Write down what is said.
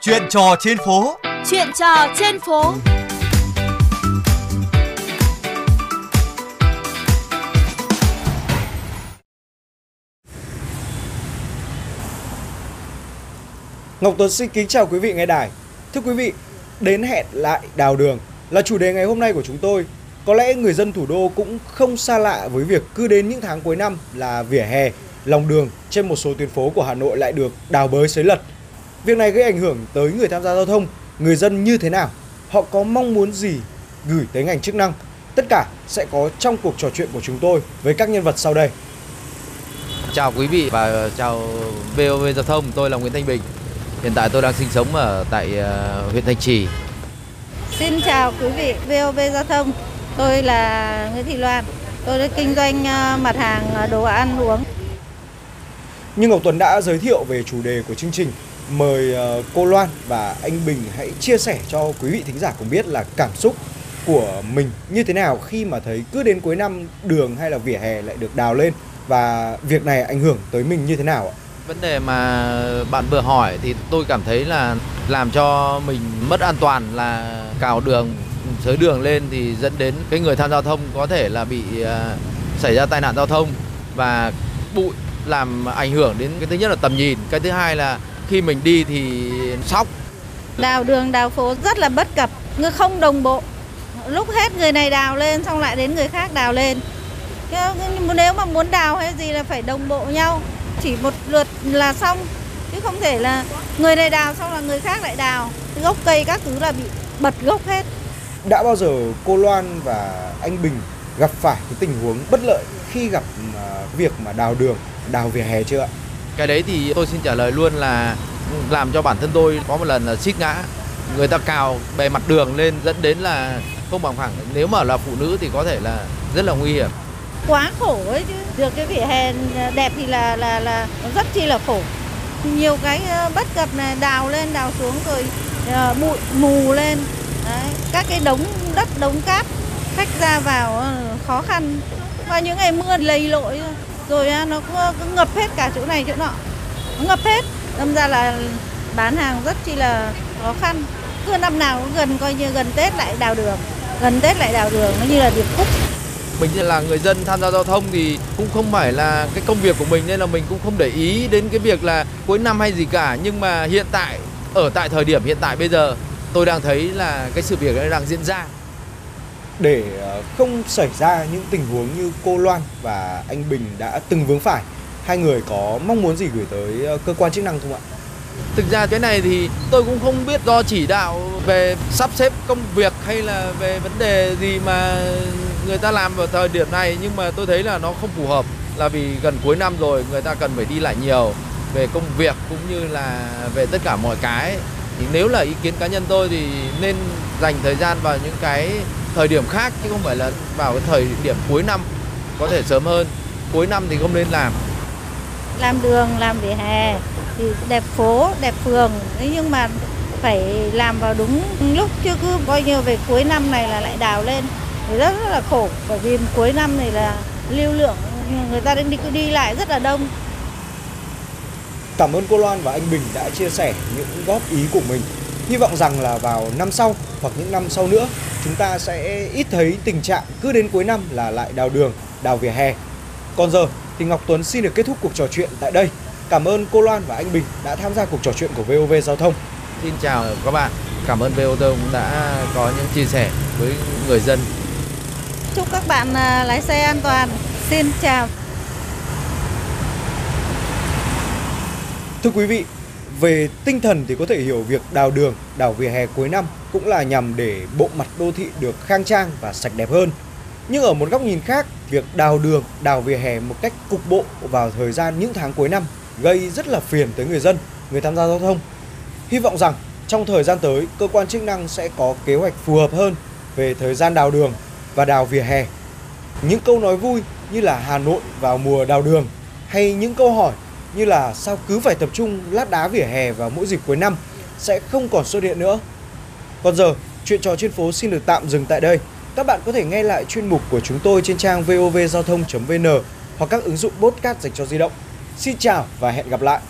Chuyện trò trên phố. Chuyện trò trên phố. Ngọc Tuấn xin kính chào quý vị nghe đài. Thưa quý vị, đến hẹn lại đào đường là chủ đề ngày hôm nay của chúng tôi. Có lẽ người dân thủ đô cũng không xa lạ với việc cứ đến những tháng cuối năm là vỉa hè, lòng đường trên một số tuyến phố của Hà Nội lại được đào bới xới lật. Việc này gây ảnh hưởng tới người tham gia giao thông, người dân như thế nào? Họ có mong muốn gì gửi tới ngành chức năng? Tất cả sẽ có trong cuộc trò chuyện của chúng tôi với các nhân vật sau đây. Chào quý vị và chào VOV Giao thông, tôi là Nguyễn Thanh Bình. Hiện tại tôi đang sinh sống ở tại ờ, huyện Thanh Trì. Xin chào quý vị VOV Giao thông. Tôi là Nguyễn Thị Loan. Tôi đã kinh doanh ờ, mặt hàng ờ, đồ ăn uống. Như Ngọc Tuấn đã giới thiệu về chủ đề của chương trình, mời ờ, cô Loan và anh Bình hãy chia sẻ cho quý vị thính giả cùng biết là cảm xúc của mình như thế nào khi mà thấy cứ đến cuối năm đường hay là vỉa hè lại được đào lên và việc này ảnh hưởng tới mình như thế nào ạ? Vấn đề mà bạn vừa hỏi thì tôi cảm thấy là làm cho mình mất an toàn là cào đường, sới đường lên thì dẫn đến cái người tham giao thông có thể là bị ờ, xảy ra tai nạn giao thông và bụi làm ảnh hưởng đến cái thứ nhất là tầm nhìn, cái thứ hai là khi mình đi thì sóc Đào đường, đào phố rất là bất cập, người không đồng bộ. Lúc hết người này đào lên xong lại đến người khác đào lên. Nếu mà muốn đào hay gì là phải đồng bộ nhau. Chỉ một lượt là xong. Chứ không thể là người này đào xong là người khác lại đào. Gốc cây các thứ là bị bật gốc hết. Đã bao giờ cô Loan và anh Bình gặp phải cái tình huống bất lợi khi gặp ờ, việc mà đào đường, đào vỉa hè chưa ạ? Cái đấy thì tôi xin trả lời luôn là làm cho bản thân tôi có một lần là suýt ngã. Người ta cào bề mặt đường lên dẫn đến là không bằng phẳng. Nếu mà là phụ nữ thì có thể là rất là nguy hiểm. quá khổ ấy chứ được cái vỉa hè đẹp thì là là là rất chi là khổ nhiều cái ờ, bất cập này đào lên đào xuống rồi ờ, bụi mù lên Đấy, các cái đống đất đống cát khách ra vào ờ, khó khăn và những ngày mưa lầy lội rồi à, nó cứ, ờ, ngập hết cả chỗ này chỗ nọ. Ngập hết. Đâm ra là bán hàng rất chi là khó khăn. Cứ năm nào cũng gần coi như gần tết lại đào đường. Gần tết lại đào đường nó như là điệp khúc. Mình là người dân tham gia giao thông thì cũng không phải là cái công việc của mình nên là mình cũng không để ý đến cái việc là cuối năm hay gì cả. Nhưng mà hiện tại, ở tại thời điểm hiện tại bây giờ tôi đang thấy là cái sự việc đang diễn ra để ờ, không xảy ra những tình huống như cô Loan và anh Bình đã từng vướng phải, hai người có mong muốn gì gửi tới ờ, cơ quan chức năng không ạ? Thực ra cái này thì tôi cũng không biết do chỉ đạo về sắp xếp công việc hay là về vấn đề gì mà người ta làm vào thời điểm này, nhưng mà tôi thấy là nó không phù hợp là vì gần cuối năm rồi, người ta cần phải đi lại nhiều về công việc cũng như là về tất cả mọi cái thì nếu là ý kiến cá nhân tôi thì nên dành thời gian vào những cái thời điểm khác chứ không phải là vào cái thời điểm cuối năm có thể sớm hơn. Cuối năm thì không nên làm. Làm đường làm vỉa hè thì đẹp phố đẹp phường. Nhưng mà phải làm vào đúng lúc chứ cứ coi như về cuối năm này là lại đào lên. Thì rất, rất là khổ bởi vì cuối năm này là lưu lượng người ta đi đi lại rất là đông. Cảm ơn cô Loan và anh Bình đã chia sẻ những góp ý của mình. Hy vọng rằng là vào năm sau hoặc những năm sau nữa chúng ta sẽ ít thấy tình trạng cứ đến cuối năm là lại đào đường, đào vỉa hè. Còn giờ thì Ngọc Tuấn xin được kết thúc cuộc trò chuyện tại đây. Cảm ơn cô Loan và anh Bình đã tham gia cuộc trò chuyện của VOV Giao thông. Xin chào các bạn. Cảm ơn VOT cũng đã có những chia sẻ với người dân. chúc các bạn à, lái xe an toàn xin chào Thưa quý vị, về tinh thần thì có thể hiểu việc đào đường, đào vỉa hè cuối năm cũng là nhằm để bộ mặt đô thị được khang trang và sạch đẹp hơn. Nhưng ở một góc nhìn khác, việc đào đường, đào vỉa hè một cách cục bộ vào thời gian những tháng cuối năm gây rất là phiền tới người dân, người tham gia giao thông. Hy vọng rằng trong thời gian tới, cơ quan chức năng sẽ có kế hoạch phù hợp hơn về thời gian đào đường và đào vỉa hè. Những câu nói vui như là Hà Nội vào mùa đào đường hay những câu hỏi như là sao cứ phải tập trung lát đá vỉa hè vào mỗi dịp cuối năm sẽ không còn xuất hiện nữa. Còn giờ, chuyện trò trên phố xin được tạm dừng tại đây. Các bạn có thể nghe lại chuyên mục của chúng tôi trên trang vovgiao thông.vn hoặc các ứng dụng podcast dành cho di động. Xin chào và hẹn gặp lại.